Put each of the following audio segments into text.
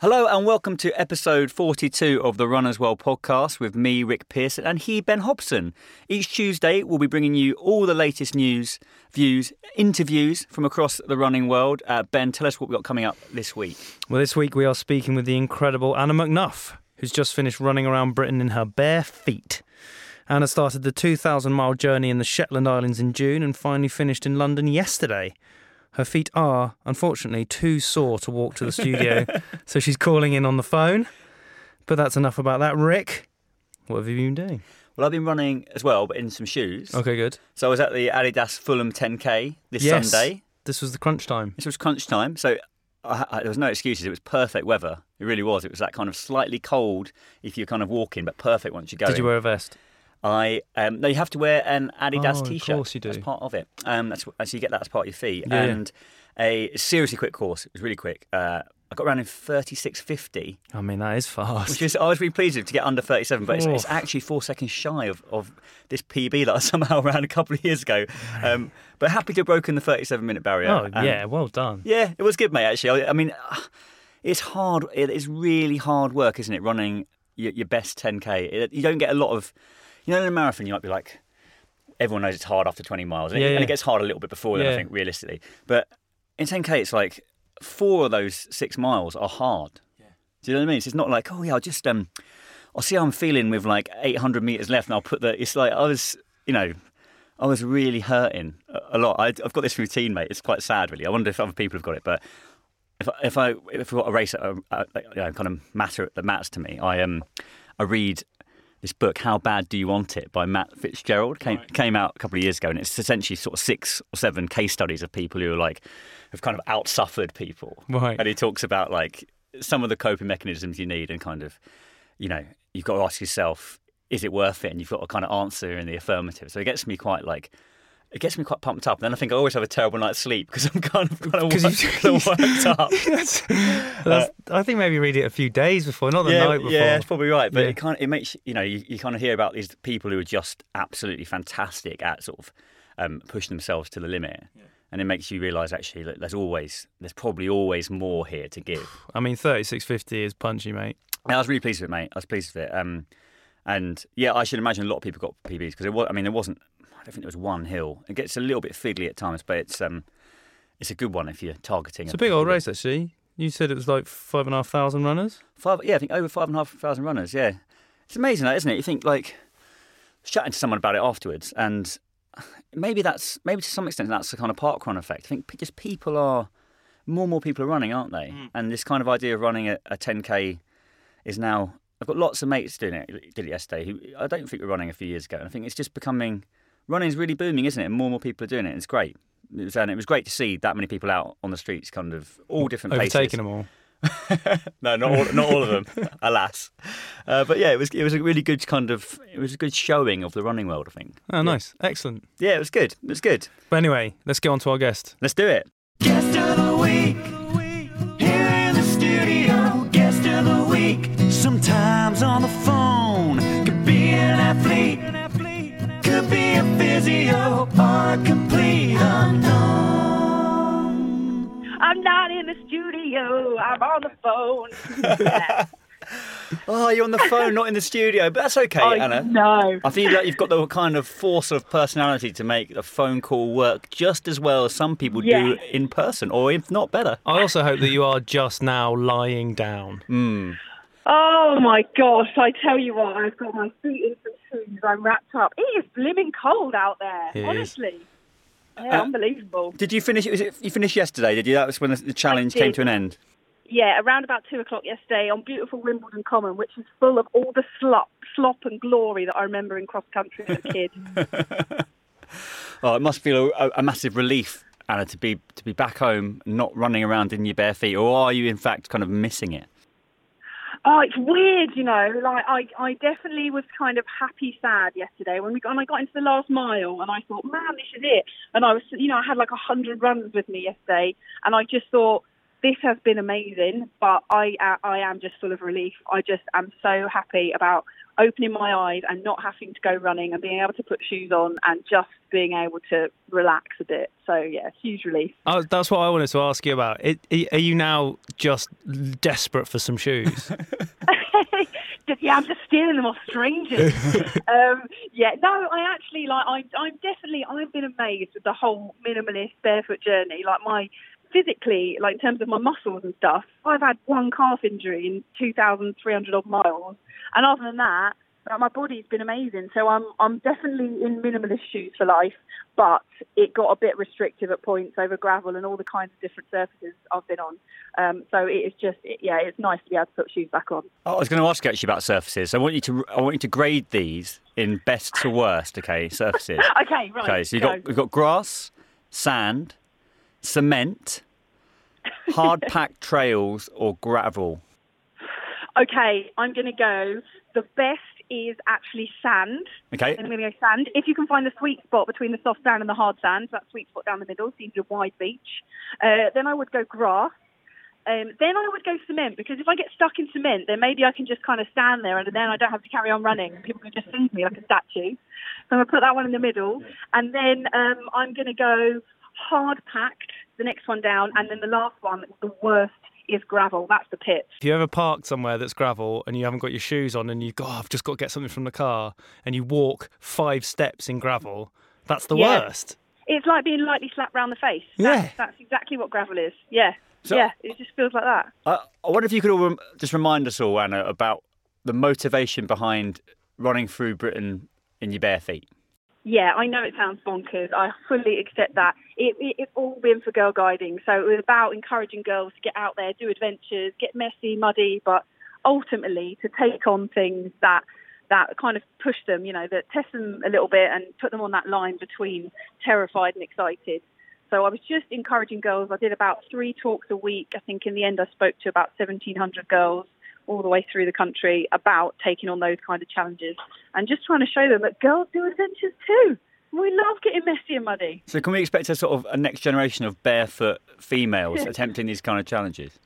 Hello and welcome to episode 42 of the Runners World podcast with me, Rick Pearson, and he, Ben Hobson. Each Tuesday, we'll be bringing you all the latest news, views, interviews from across the running world. Uh, ben, tell us what we've got coming up this week. Well, this week we are speaking with the incredible Anna McNuff, who's just finished running around Britain in her bare feet. Anna started the 2,000 mile journey in the Shetland Islands in June and finally finished in London yesterday. Her feet are, unfortunately, too sore to walk to the studio, so she's calling in on the phone. But that's enough about that. Rick, what have you been doing? Well, I've been running as well, but in some shoes. Okay, good. So I was at the Adidas Fulham 10K this Yes. Sunday. This was the crunch time. This was crunch time, so I, I, there was no excuses. It was perfect weather. It really was. It was that kind of slightly cold if you're kind of walking, but perfect once you go. Did you wear a vest? I um, no, you have to wear an Adidas Oh, t-shirt. Of course you do. That's part of it. Um, that's so you get that as part of your fee. Yeah, and a seriously quick course. It was really quick. Uh, I got around in thirty six fifty, I mean, that is fast. which is I was really pleased to get under thirty seven. But it's, it's actually four seconds shy of, of this PB that I somehow ran a couple of years ago. Um, but happy to have broken the thirty seven minute barrier. Oh, Um, yeah, well done. yeah, it was good, mate. Actually, I, I mean, it's hard. It is really hard work, isn't it? Running your, your best 10k. It, you don't get a lot of, you know, in a marathon, you might be like, everyone knows it's hard after 20 miles, and, it, Yeah, and it gets hard a little bit before then. I think realistically, but in 10k, it's like four of those six miles are hard. Do you know what I mean? So it's not like, oh yeah, I'll just um, I'll see how I'm feeling with like 800 meters left, and I'll put the. It's like I was, you know. I was really hurting a- lot. I, I've got this routine, mate. It's quite sad, really. I wonder if other people have got it, but if I, if I if I've got a race that uh, uh, you know, kind of matter that matters to me, I um I read this book, How Bad Do You Want It, by Matt Fitzgerald. Came came out a couple of years ago, and it's essentially sort of six or seven case studies of people who are like have kind of outsuffered people. Right. And he talks about like some of the coping mechanisms you need, and kind of you know you've got to ask yourself, is it worth it? And you've got to kind of answer in the affirmative. So it gets me quite like. It gets me quite pumped up. And then I think I always have a terrible night's sleep because I'm kind of, kind of worked, you- worked up. That's- that's- I think maybe read it a few days before, not the yeah, night before. Yeah, that's probably right. But Yeah. it kind of, it makes you know you, you kind of hear about these people who are just absolutely fantastic at sort of um, pushing themselves to the limit, and it makes you realise actually that there's always there's probably always more here to give. I mean, thirty-six fifty is punchy, mate. And I was really pleased with it, mate. I was pleased with it. Um, and yeah, I should imagine a lot of people got PBs because it was. I mean, there wasn't. I don't think there was one hill. It gets a little bit fiddly at times, but it's um, it's a good one if you're targeting. It's a big old race, actually. You said it was like five and a half thousand runners. Five, yeah, I think over five and a half thousand runners. Yeah, it's amazing, that isn't it? You think like chatting to someone about it afterwards, and maybe that's maybe to some extent that's the kind of park run effect. I think just people are more and more people are running, aren't they? And this kind of idea of running a, a 10k is now. I've got lots of mates doing it. Did it yesterday. Who I don't think were running a few years ago. And I think it's just becoming running is really booming, isn't it? And more and more people are doing it. It's great. It was, and it was great to see that many people out on the streets, kind of all different places. Overtaking them all. No, not all, not all of them, alas. Uh, but yeah, it was it was a really good kind of it was a good showing of the running world. I think. Oh, nice. Excellent. Yeah, it was good. It was good. But anyway, let's get on to our guest. Let's do it. Guest of the week. Here in the studio, guest of the week. Sometimes on the the studio. I'm on the phone. Oh, you're on the phone, not in the studio, but that's okay, I Anna. know. I feel like you've got the kind of force of personality to make a phone call work just as well as some people do in person, or if not better. I also hope that you are just now lying down. Hmm. Oh my gosh! I tell you what, I've got my feet in some shoes. I'm wrapped up. It is blimmin' cold out there. It is. Yeah, Uh, unbelievable. Did you finish? Was it, you finished yesterday? Did you? That was when the, the challenge came to an end. Yeah, around about two o'clock yesterday on beautiful Wimbledon Common, which is full of all the slop, slop and glory that I remember in cross country as a kid. Oh, it must feel a, a massive relief, Anna, to be to be back home, not running around in your bare feet, or are you in fact kind of missing it? Oh, it's weird, you know. Like I, I definitely was kind of happy, sad yesterday when we got, when I got into the last mile, and I thought, man, this is it. And I was, you know, I had like a hundred runs with me yesterday, and I just thought this has been amazing. But I, uh, I am just full of relief. I just am so happy about opening my eyes and not having to go running and being able to put shoes on and just being able to relax a bit. So yeah, huge relief. Oh, that's what I wanted to ask you about. It, are you now just desperate for some shoes? Yeah, I'm just stealing them off strangers. um, yeah, no, I actually like. I, I'm definitely. I've been amazed with the whole minimalist barefoot journey. Like my physically, like in terms of my muscles and stuff. I've had one calf injury in 2,300 odd miles, and other than that, my body's been amazing. So I'm I'm definitely in minimalist shoes for life. But it got a bit restrictive at points over gravel and all the kinds of different surfaces I've been on. Um, so it is just, it, yeah, it's nice to be able to put shoes back on. Oh, I was going to ask you actually about surfaces. I want you to I want you to grade these in best to worst. Okay, surfaces. Okay, right. Okay, so you've go. got we've got grass, sand, cement, hard packed trails, or gravel. Okay, I'm going to go. The best is actually sand. Okay. I'm going to go sand. If you can find the sweet spot between the soft sand and the hard sand, that sweet spot down the middle, seems a wide beach. Uh, then I would go grass. Um, then I would go cement because if I get stuck in cement, then maybe I can just kind of stand there and then I don't have to carry on running. People can just see me like a statue. So I'm going to put that one in the middle. And then um, I'm going to go hard packed, the next one down. And then the last one, the worst, is gravel. That's the pit. If you ever park somewhere that's gravel and you haven't got your shoes on and you go, oh, I've just got to get something from the car, and you walk five steps in gravel, that's the Yeah. worst. It's like being lightly slapped round the face. Yeah. That's, that's exactly what gravel is. Yeah. So- yeah, it just feels like that. I, I wonder if you could all rem- just remind us all, Anna, about the motivation behind running through Britain in your bare feet. Yeah, I know it sounds bonkers. I fully accept that. It, it, it's all been for girl guiding. So it was about encouraging girls to get out there, do adventures, get messy, muddy, but ultimately to take on things that that kind of push them, you know, that test them a little bit and put them on that line between terrified and excited. So I was just encouraging girls. I did about three talks a week. I think in the end I spoke to about 1,700 girls all the way through the country about taking on those kind of challenges and just trying to show them that girls do adventures too. We love getting messy and muddy. So can we expect a sort of a next generation of barefoot females attempting these kind of challenges?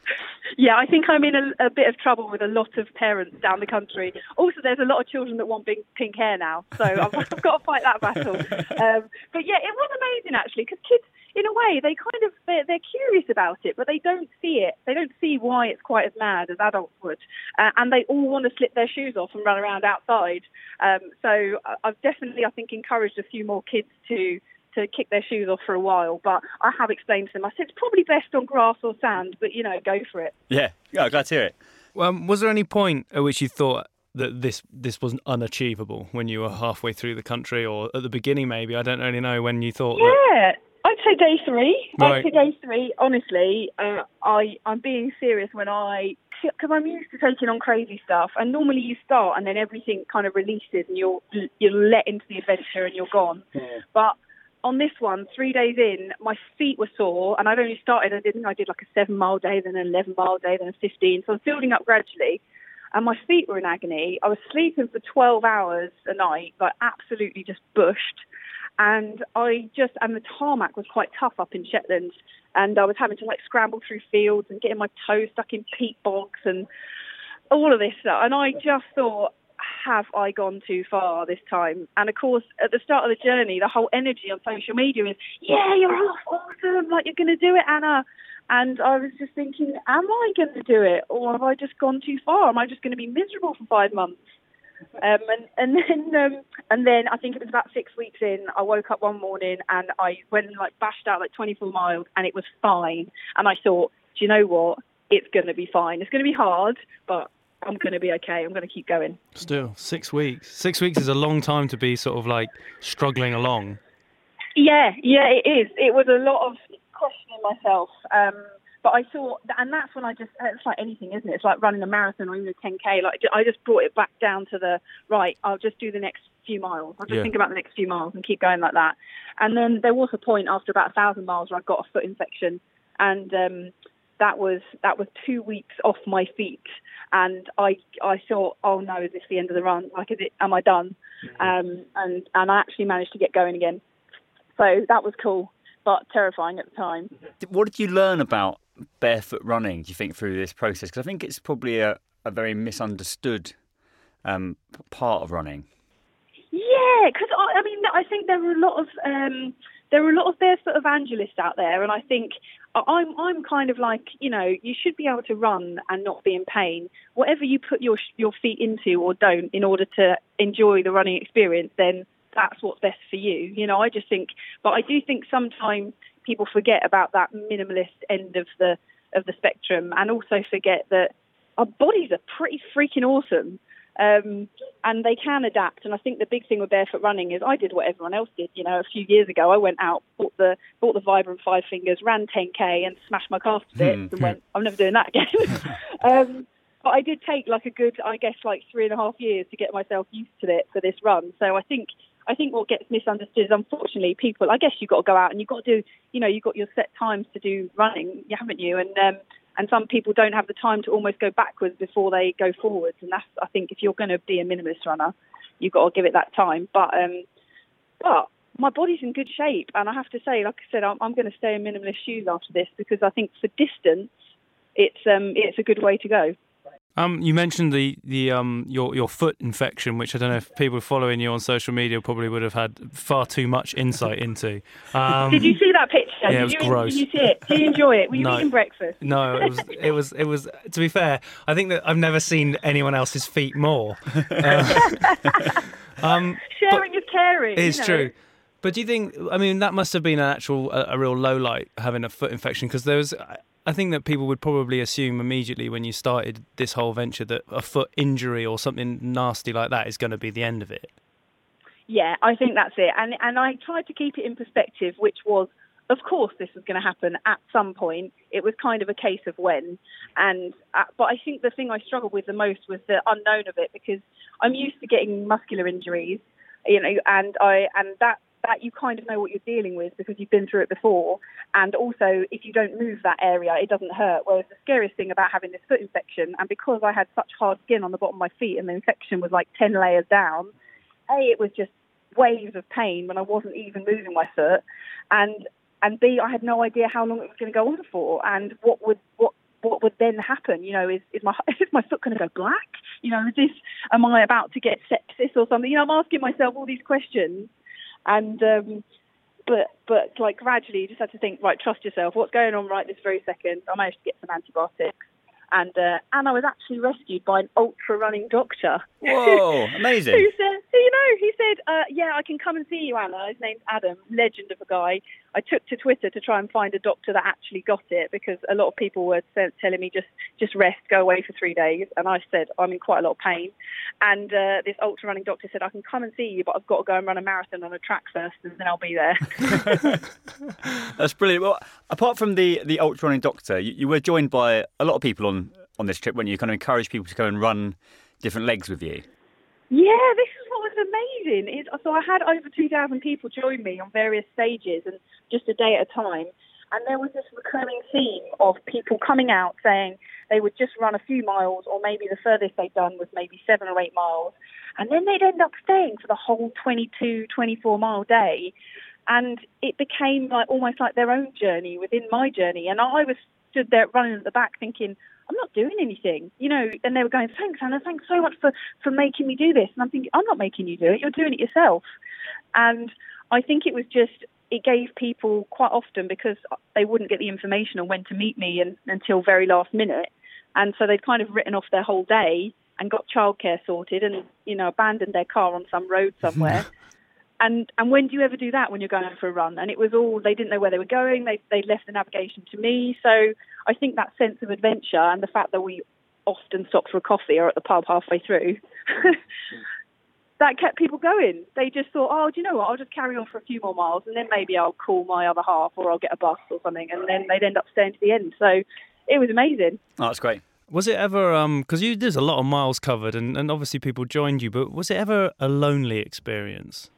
Yeah, I think I'm in a, a bit of trouble with a lot of parents down the country. Also, there's a lot of children that want big pink hair now, so I've, I've got to fight that battle. Um, but yeah, it was amazing actually because kids, in a way, they kind of they're, they're curious about it, but they don't see it. They don't see why it's quite as mad as adults would, uh, and they all want to slip their shoes off and run around outside. Um, so I- I've definitely, I think, encouraged a few more kids to to kick their shoes off for a while. But I have explained to them. I said it's probably best on grass or sand, but you know, go for it. Yeah, yeah, glad to hear it. Um, was there any point at which you thought that this this was unachievable when you were halfway through the country, or at the beginning maybe? I don't really know when you thought. That, Yeah, I'd say day three. Right. I'd say day three. Honestly, uh, I I'm being serious when I because I'm used to taking on crazy stuff, and normally you start and then everything kind of releases and you're you're let into the adventure and you're gone. But on this one, three days in, my feet were sore, and I'd only started. I didn't. I did like a seven mile day, then an eleven mile day, then a fifteen. So I'm building up gradually, and my feet were in agony. I was sleeping for twelve hours a night, like absolutely just bushed and I just and the tarmac was quite tough up in Shetland, and I was having to like scramble through fields and getting my toes stuck in peat bogs and all of this stuff. And I just thought, have I gone too far this time? And of course, at the start of the journey, the whole energy on social media is, yeah, you're off, awesome, like you're going to do it, Anna. And I was just thinking, am I going to do it, or have I just gone too far? Am I just going to be miserable for five months? Um, and and then um, and then I think it was about six weeks in. I woke up one morning and I went and like bashed out like 24 miles, and it was fine. And I thought, do you know what? It's going to be fine. It's going to be hard, but I'm going to be okay. I'm going to keep going. Still, six weeks. Six weeks is a long time to be sort of like struggling along. Yeah, yeah, it is. It was a lot of questioning myself. Um, but I thought, and that's when I just, it's like anything, isn't it? It's like running a marathon or even a 10K. Like, I just brought it back down to the, right, I'll just do the next few miles. I'll just Yeah. think about the next few miles and keep going like that. And then there was a point after about a thousand miles where I got a foot infection. And, um, that was that was two weeks off my feet, and I I thought, oh no, is this the end of the run? Like, is it? Am I done? Um, and and I actually managed to get going again. So that was cool, but terrifying at the time. What did you learn about barefoot running, do you think, through this process? Because I think it's probably a, a very misunderstood um, part of running. Yeah, because I, I mean, I think there are a lot of um, there are a lot of barefoot evangelists out there, and I think I'm I'm kind of like you know you should be able to run and not be in pain. Whatever you put your your feet into or don't in order to enjoy the running experience, then that's what's best for you. You know, I just think, but I do think sometimes people forget about that minimalist end of the of the spectrum, and also forget that our bodies are pretty freaking awesome. Um, and they can adapt. And I think the big thing with barefoot running is I did what everyone else did. You know, a few years ago, I went out, bought the bought the Vibram Five Fingers, ran 10k, and smashed my calf to bits, and went, I'm never doing that again. um, but I did take like a good, I guess, like three and a half years to get myself used to it for this run. So I think. I think what gets misunderstood is unfortunately people. I guess you've got to go out and you've got to do, you know, you've got your set times to do running, haven't you? And um, and some people don't have the time to almost go backwards before they go forwards. And that's, I think, if you're going to be a minimalist runner, you've got to give it that time. But um, but my body's in good shape, and I have to say, like I said, I'm, I'm going to stay in minimalist shoes after this because I think for distance, it's um, it's a good way to go. Um, you mentioned the the um your your foot infection, which I don't know if people following you on social media probably would have had far too much insight into. Um, Did you see that picture? yeah, did it was you, gross. Did you see it? Did you enjoy it? Were you No. eating breakfast? No, it was it was it was. To be fair, I think that I've never seen anyone else's feet more. Uh, um, Sharing is caring. It's you know. true. But do you think? I mean, that must have been an actual, a, a real low light having a foot infection because there was. I- think that people would probably assume immediately when you started this whole venture that a foot injury or something nasty like that is going to be the end of it. Yeah, I think that's it. And and I tried to keep it in perspective, which was, of course, this was going to happen at some point. It was kind of a case of when. And uh, but I think the thing I struggled with the most was the unknown of it because I'm used to getting muscular injuries, you know, and I and that that you kind of know what you're dealing with because you've been through it before. And also, if you don't move that area, it doesn't hurt. Whereas the scariest thing about having this foot infection, and because I had such hard skin on the bottom of my feet, and the infection was like ten layers down, a it was just waves of pain when I wasn't even moving my foot, and and b I had no idea how long it was going to go on for, and what would what what would then happen? You know, is is my is my foot going to go black? You know, is this am I about to get sepsis or something? You know, I'm asking myself all these questions, and um, but but like gradually, you just had to think, right, trust yourself. What's going on right this very second? I managed to get some antibiotics, and uh, and I was actually rescued by an ultra running doctor. Whoa, amazing. Who said, you know, he said, uh, yeah, I can come and see you, Anna. His name's Adam, legend of a guy. I took to Twitter to try and find a doctor that actually got it because a lot of people were telling me just just rest, go away for three days, and I said I'm in quite a lot of pain. And uh, this ultra running doctor said I can come and see you, but I've got to go and run a marathon on a track first, and then I'll be there. That's brilliant. Well, apart from the the ultra running doctor, you, you were joined by a lot of people on on this trip, weren't you? Kind of encourage people to go and run different legs with you. Yeah, this is what was amazing. So I had over 2,000 people join me on various stages and just a day at a time. And there was this recurring theme of people coming out saying they would just run a few miles, or maybe the furthest they'd done was maybe seven or eight miles. And then they'd end up staying for the whole 22, 24 mile day. And it became like almost like their own journey within my journey. And I was stood there running at the back thinking, I'm not doing anything, you know. And they were going, thanks, Anna, thanks so much for, for making me do this. And I'm thinking, I'm not making you do it, you're doing it yourself. And I think it was just, it gave people quite often because they wouldn't get the information on when to meet me and, until very last minute, and so they'd kind of written off their whole day and got childcare sorted and you know abandoned their car on some road somewhere. and and when do you ever do that when you're going for a run? And it was all they didn't know where they were going. They they left the navigation to me. So I think that sense of adventure and the fact that we often stopped for a coffee or at the pub halfway through. that kept people going. They just thought, oh, do you know what? I'll just carry on for a few more miles, and then maybe I'll call my other half, or I'll get a bus or something, and then they'd end up staying to the end. So it was amazing. Oh, that's great. Was it ever um because you there's a lot of miles covered and, and obviously people joined you, but was it ever a lonely experience?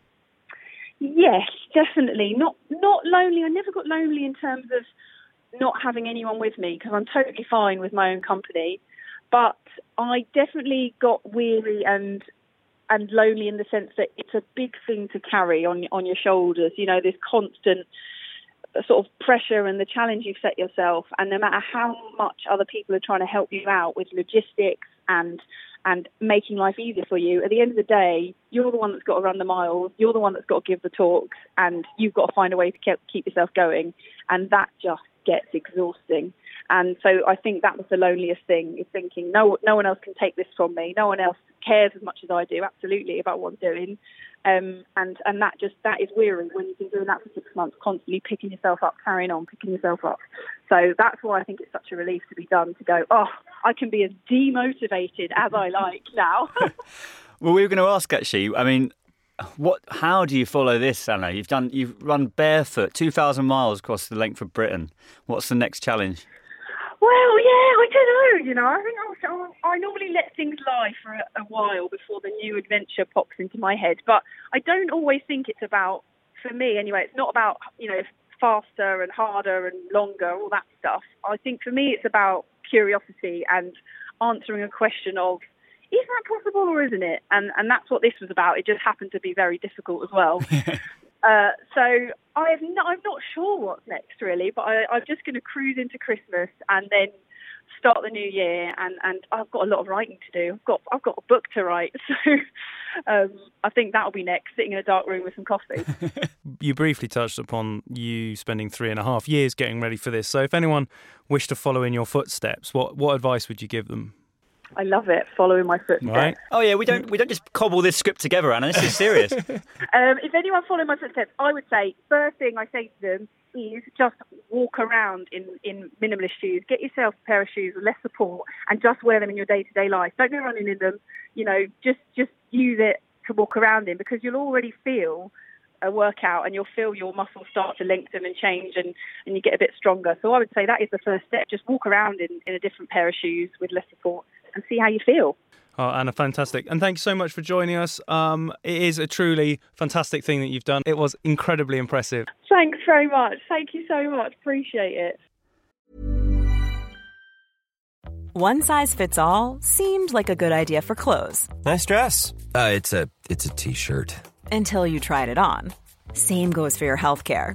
Yes, definitely. Not not lonely. I never got lonely in terms of not having anyone with me because I'm totally fine with my own company. But I definitely got weary and and lonely in the sense that it's a big thing to carry on on your shoulders. You know, this constant uh, sort of pressure and the challenge you've set yourself, and no matter how much other people are trying to help you out with logistics and and making life easier for you, at the end of the day, you're the one that's got to run the miles, you're the one that's got to give the talks, and you've got to find a way to keep, yourself going, and that just gets exhausting. And so I think that was the loneliest thing is thinking no no one else can take this from me. No one else cares as much as I do, absolutely, about what I'm doing. Um, and and that just that is weary when you've been doing that for six months, constantly picking yourself up, carrying on, picking yourself up. So that's why I think it's such a relief to be done. To go, oh, I can be as demotivated as I like now. well, we were going to ask actually. I mean, what? How do you follow this, Anna? You've done. You've run barefoot, two thousand miles across the length of Britain. What's the next challenge? Well, yeah, I don't know. You know, I think I'll, I normally let things lie for a, a while before the new adventure pops into my head. But I don't always think it's about, for me anyway, it's not about, you know, faster and harder and longer, all that stuff. I think for me it's about curiosity and answering a question of, is that possible or isn't it? And and that's what this was about. It just happened to be very difficult as well. Uh, so I have no, I'm not sure what's next really, but I, I'm just going to cruise into Christmas and then start the new year. And, and I've got a lot of writing to do. I've got I've got a book to write, so um, I think that'll be next. Sitting in a dark room with some coffee. you briefly touched upon you spending three and a half years getting ready for this. So if anyone wished to follow in your footsteps, what what advice would you give them? I love it, following my footsteps. Right. Oh yeah, we don't we don't just cobble this script together, Anna. This is serious. Um, if anyone following my footsteps, I would say first thing I say to them is just walk around in, in minimalist shoes. Get yourself a pair of shoes with less support and just wear them in your day to day life. Don't go running in them. You know, just just use it to walk around in because you'll already feel a workout and you'll feel your muscles start to lengthen and change and, and you get a bit stronger. So I would say that is the first step. Just walk around in, in a different pair of shoes with less support and see how you feel. Oh, Anna, fantastic. And thank you so much for joining us. Um, it is a truly fantastic thing that you've done. It was incredibly impressive. Thanks very much. Thank you so much. Appreciate it. One size fits all seemed like a good idea for clothes Nice dress. Uh, it's a it's a t-shirt. until you tried it on. Same goes for your healthcare.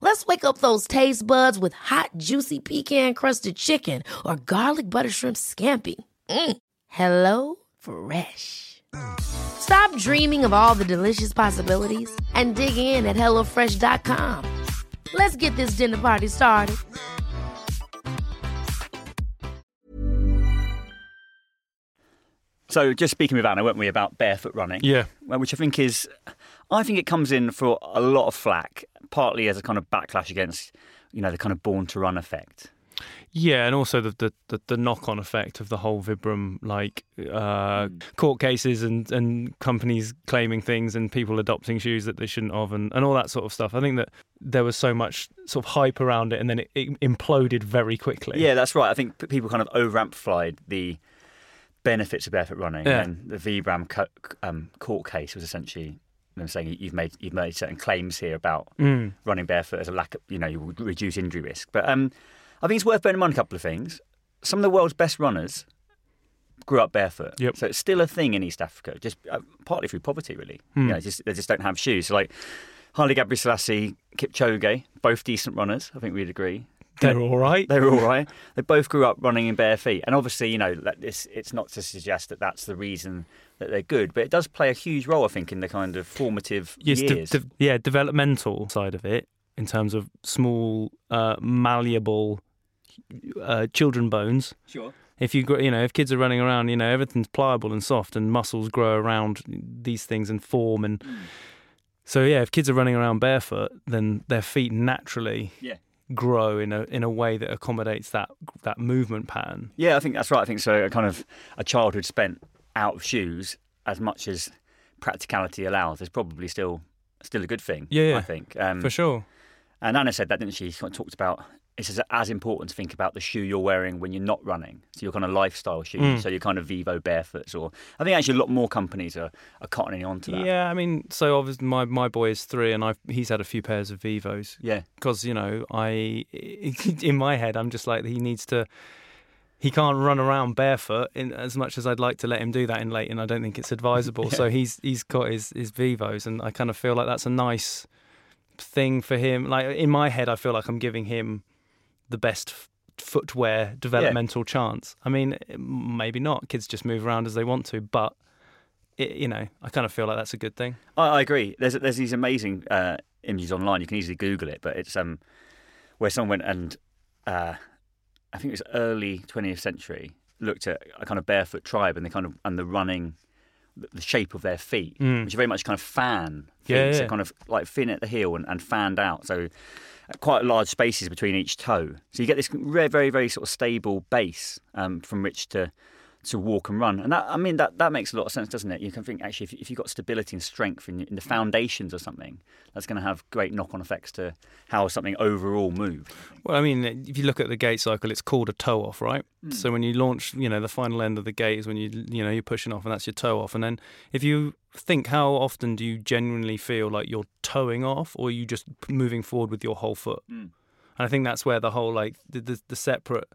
Let's wake up those taste buds with hot, juicy pecan crusted chicken or garlic butter shrimp scampi. Mm. Hello Fresh. Stop dreaming of all the delicious possibilities and dig in at HelloFresh.com. Let's get this dinner party started. So, just speaking with Anna, weren't we, about barefoot running? Yeah. Which I think is, I think it comes in for a lot of flack, partly as a kind of backlash against, you know, the kind of born to run effect. Yeah, and also the the, the, the knock on effect of the whole Vibram like uh, court cases and, and companies claiming things and people adopting shoes that they shouldn't have and, and all that sort of stuff. I think that there was so much sort of hype around it and then it, it imploded very quickly. Yeah, that's right. I think people kind of over amplified the benefits of barefoot running, Yeah. and the Vibram co- um, court case was essentially them saying you've made you've made certain claims here about Mm. running barefoot as a lack of you know you would reduce injury risk. But um, I think it's worth bearing in mind a couple of things. Some of the world's best runners grew up barefoot, Yep. so it's still a thing in East Africa, just uh, partly through poverty, really. Hmm. You know, just they just don't have shoes. So like Haile Gebrselassie, Kipchoge, both decent runners. I think we'd agree. They're all right. They're all right. They both grew up running in bare feet, and obviously, you know, that this it's not to suggest that that's the reason that they're good, but it does play a huge role, I think, in the kind of formative Yes, years. de- yeah, developmental side of it in terms of small, uh, malleable uh, children bones. sure. If you gr- you know if kids are running around, you know everything's pliable and soft, and muscles grow around these things and form. And so yeah, if kids are running around barefoot, then their feet naturally Yeah. grow in a in a way that accommodates that that movement pattern. Yeah, I think that's right. I think so. A kind of a childhood spent out of shoes, as much as practicality allows, is probably still still a good thing. Yeah, yeah. I think um, For sure. And Anna said that, didn't she? She kind of talked about it's as, as important to think about the shoe you're wearing when you're not running. So your kind of lifestyle shoes. Mm. So your kind of Vivo barefoots, or I think actually a lot more companies are, are cottoning on to that. Yeah, I mean, so obviously my, my boy is three, and I've he's had a few pairs of Vivos. Yeah. because you know I in my head I'm just like he needs to. He can't run around barefoot in, as much as I'd like to let him do that in Leighton. I don't think it's advisable. So he's he's got his his Vivos, and I kind of feel like that's a nice thing for him. Like in my head, I feel like I'm giving him the best f- footwear developmental chance. I mean, maybe not. Kids just move around as they want to, but it, you know, I kind of feel like that's a good thing. I, I agree. There's there's these amazing uh, images online. You can easily Google it, but it's um where someone went and uh, I think it was early 20th century looked at a kind of barefoot tribe and the kind of and the running the shape of their feet, Mm. which are very much kind of fan feet, Yeah, so kind of like thin at the heel and, and fanned out. So uh, quite large spaces between each toe. So you get this very, very, very sort of stable base um, from which to to walk and run. And that, I mean, that, that makes a lot of sense, doesn't it? You can think actually, if, if you've got stability and strength in, in the foundations or something, that's going to have great knock-on effects to how something overall moves. Well, I mean, if you look at the gait cycle, it's called a toe off, right? Hmm. So when you launch, you know, the final end of the gait is when you, you know, you're pushing off, and that's your toe off. And then if you think, how often do you genuinely feel like you're toeing off, or are you just moving forward with your whole foot? Hmm. And I think that's where the whole like the, the, the separate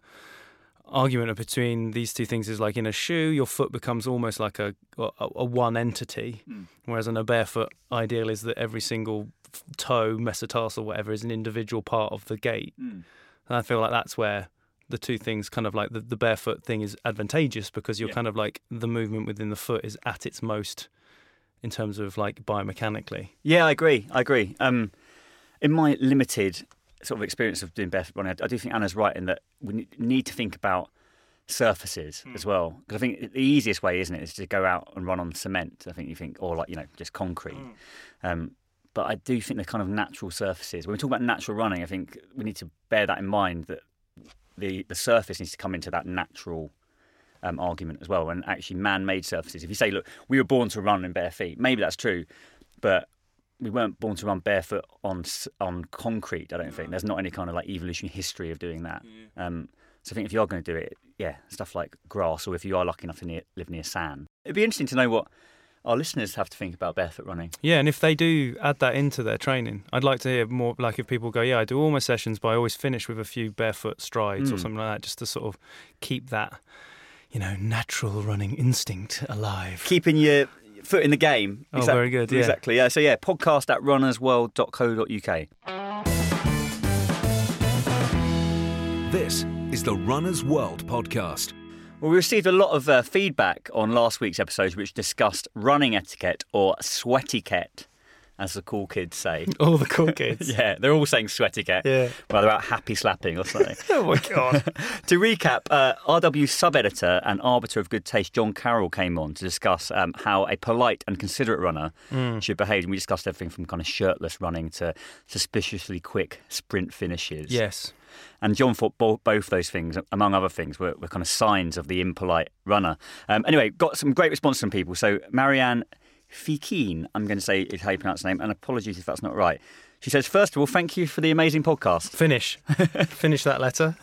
argument between these two things is like in a shoe, your foot becomes almost like a a, a one entity, whereas in a barefoot ideal is that every single toe, metatarsal, whatever, is an individual part of the gait. And I feel like that's where the two things kind of like the, the barefoot thing is advantageous because you're Yeah. kind of like the movement within the foot is at its most in terms of like biomechanically. Yeah, I agree. I agree. Um, in my limited sort of experience of doing barefoot running, I, do think Anna's right in that we need to think about surfaces as well. Because I think the easiest way, isn't it, is to go out and run on cement. I think you think, or like you know, just concrete. Um, but I do think the kind of natural surfaces. When we talk about natural running, I think we need to bear that in mind that the the surface needs to come into that natural um, argument as well. And actually, man-made surfaces. If you say, look, we were born to run in bare feet, maybe that's true, but we weren't born to run barefoot on on concrete. I don't think there's not any kind of like evolutionary history of doing that. Um, so I think if you are going to do it, yeah, stuff like grass, or if you are lucky enough to near, live near sand, it'd be interesting to know what our listeners have to think about barefoot running. Yeah, and if they do add that into their training, I'd like to hear more. Like if people go, yeah, I do all my sessions, but I always finish with a few barefoot strides or Mm. something like that, just to sort of keep that, you know, natural running instinct alive. Keeping your foot in the game. Oh, very good, yeah. Exactly. Yeah. So yeah, podcast at runnersworld.co.uk. This is the Runner's World podcast. Well, we received a lot of uh, feedback on last week's episode, which discussed running etiquette or sweaty sweatiquette, as the cool kids say. All the cool kids. yeah, they're all saying sweatiquette. Yeah. Well, they're out happy slapping or something. Oh my god. to recap, uh, RW sub editor and arbiter of good taste John Carroll came on to discuss um, how a polite and considerate runner Mm. should behave. And we discussed everything from kind of shirtless running to suspiciously quick sprint finishes. yes. And John thought bo- both those things, among other things, were, were kind of signs of the impolite runner. Um, anyway, got some great response from people. So Marianne Fikeen, I'm going to say is how you pronounce the name, and apologies if that's not right. She says, first of all, thank you for the amazing podcast. Finish. Finish that letter.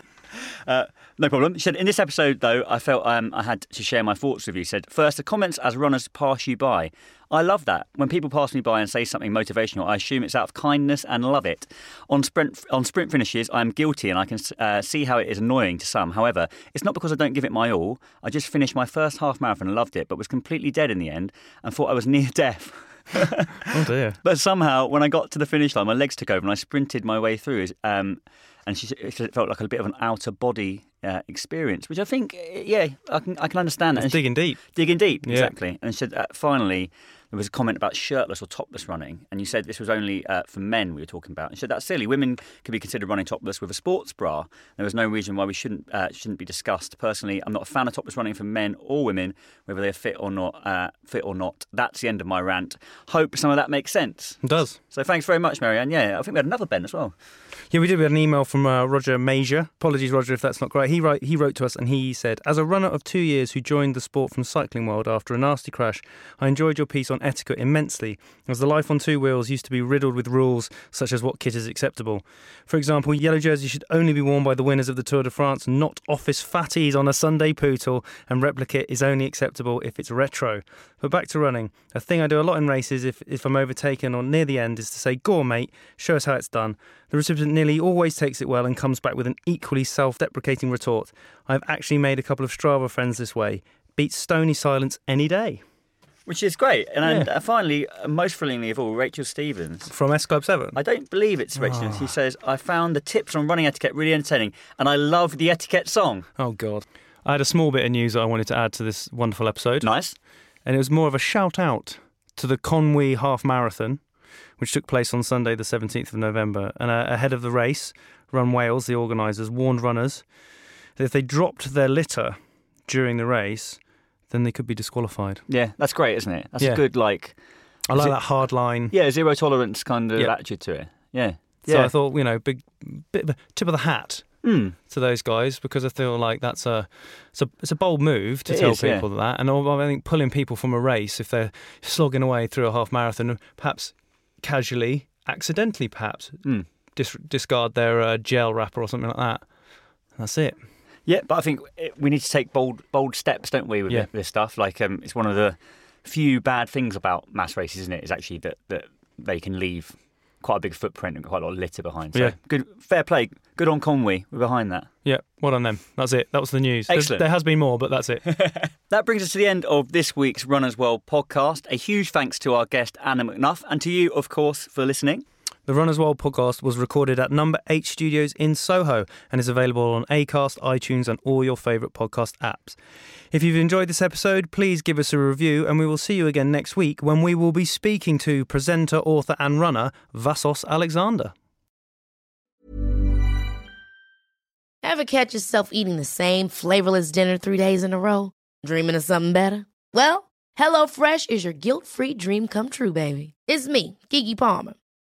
Uh, no problem. She said, in this episode, though, I felt um, I had to share my thoughts with you. She said, first, the comments as runners pass you by. I love that. When people pass me by and say something motivational, I assume it's out of kindness and love it. On sprint, on sprint finishes, I am guilty and I can uh, see how it is annoying to some. However, it's not because I don't give it my all. I just finished my first half marathon and loved it, but was completely dead in the end and thought I was near death. Oh dear. But somehow, when I got to the finish line, my legs took over and I sprinted my way through. Um, and she said it felt like a bit of an outer body uh, experience, which I think, yeah, I can I can understand that. It's she- digging deep. digging deep, Yeah. exactly. And she said uh, finally there was a comment about shirtless or topless running, and you said this was only uh, for men we were talking about. And she said that's silly. Women can be considered running topless with a sports bra. There was no reason why we shouldn't uh, shouldn't be discussed. Personally, I'm not a fan of topless running for men or women, whether they're fit or not. Uh, fit or not. That's the end of my rant. Hope some of that makes sense. It does. So thanks very much, Marianne. Yeah, I think we had another Ben as well. Yeah, we did. We had an email from uh, Roger Major. Apologies, Roger, if that's not great. He write, he wrote to us and he said, "As a runner of two years who joined the sport from Cycling World after a nasty crash, I enjoyed your piece on etiquette immensely, as the life on two wheels used to be riddled with rules such as what kit is acceptable. For example, yellow jersey should only be worn by the winners of the Tour de France, not office fatties on a Sunday poodle, and replica is only acceptable if it's retro. But back to running. A thing I do a lot in races if, if I'm overtaken or near the end is to say, Gore, mate, show us how it's done. The recipient nearly always takes it well and comes back with an equally self deprecating retort. I've actually made a couple of Strava friends this way. Beats stony silence any day. Which is great. And, Yeah. uh, finally, most thrillingly of all, Rachel Stevens. From S Club 7. I don't believe it's Rachel. Ah. Stevens. She says, I found the tips on running etiquette really entertaining, and I love the etiquette song. Oh, God. I had a small bit of news that I wanted to add to this wonderful episode. Nice. And it was more of a shout out to the Conwy Half Marathon, which took place on Sunday, the 17th of November. And uh, ahead of the race, Run Wales, the organisers, warned runners that if they dropped their litter during the race, then they could be disqualified. Yeah, that's great, isn't it? That's Yeah. a good, like, I like it- that hard line. yeah, zero tolerance kind of Yeah. attitude to it. Yeah. So yeah. I thought, you know, big bit of a tip of the hat Hmm. to those guys because I feel like that's a it's a, it's a bold move to It tell is, yeah. people that, and I think pulling people from a race if they're slogging away through a half marathon, perhaps casually, accidentally, perhaps Hmm. dis- discard their uh, gel wrapper or something like that. That's it. Yeah, but I think it, we need to take bold, bold steps, don't we, with Yeah. this stuff? Like, um, it's one of the few bad things about mass races, isn't it? Is actually that, that they can leave quite a big footprint and quite a lot of litter behind. So Yeah. good, fair play. Good on Conwy. We're behind that. Yeah, well done them. That's it. That was the news. There's- Excellent. There has been more, but that's it. That brings us to the end of this week's Runners World podcast. A huge thanks to our guest, Anna McNuff, and to you, of course, for listening. The Runners World podcast was recorded at Number 8 Studios in Soho and is available on Acast, iTunes, and all your favourite podcast apps. If you've enjoyed this episode, please give us a review, and we will see you again next week when we will be speaking to presenter, author, and runner Vassos Alexander. Ever catch yourself eating the same flavorless dinner three days in a row? Dreaming of something better? Well, HelloFresh is your guilt free dream come true, baby. It's me, Keke Palmer.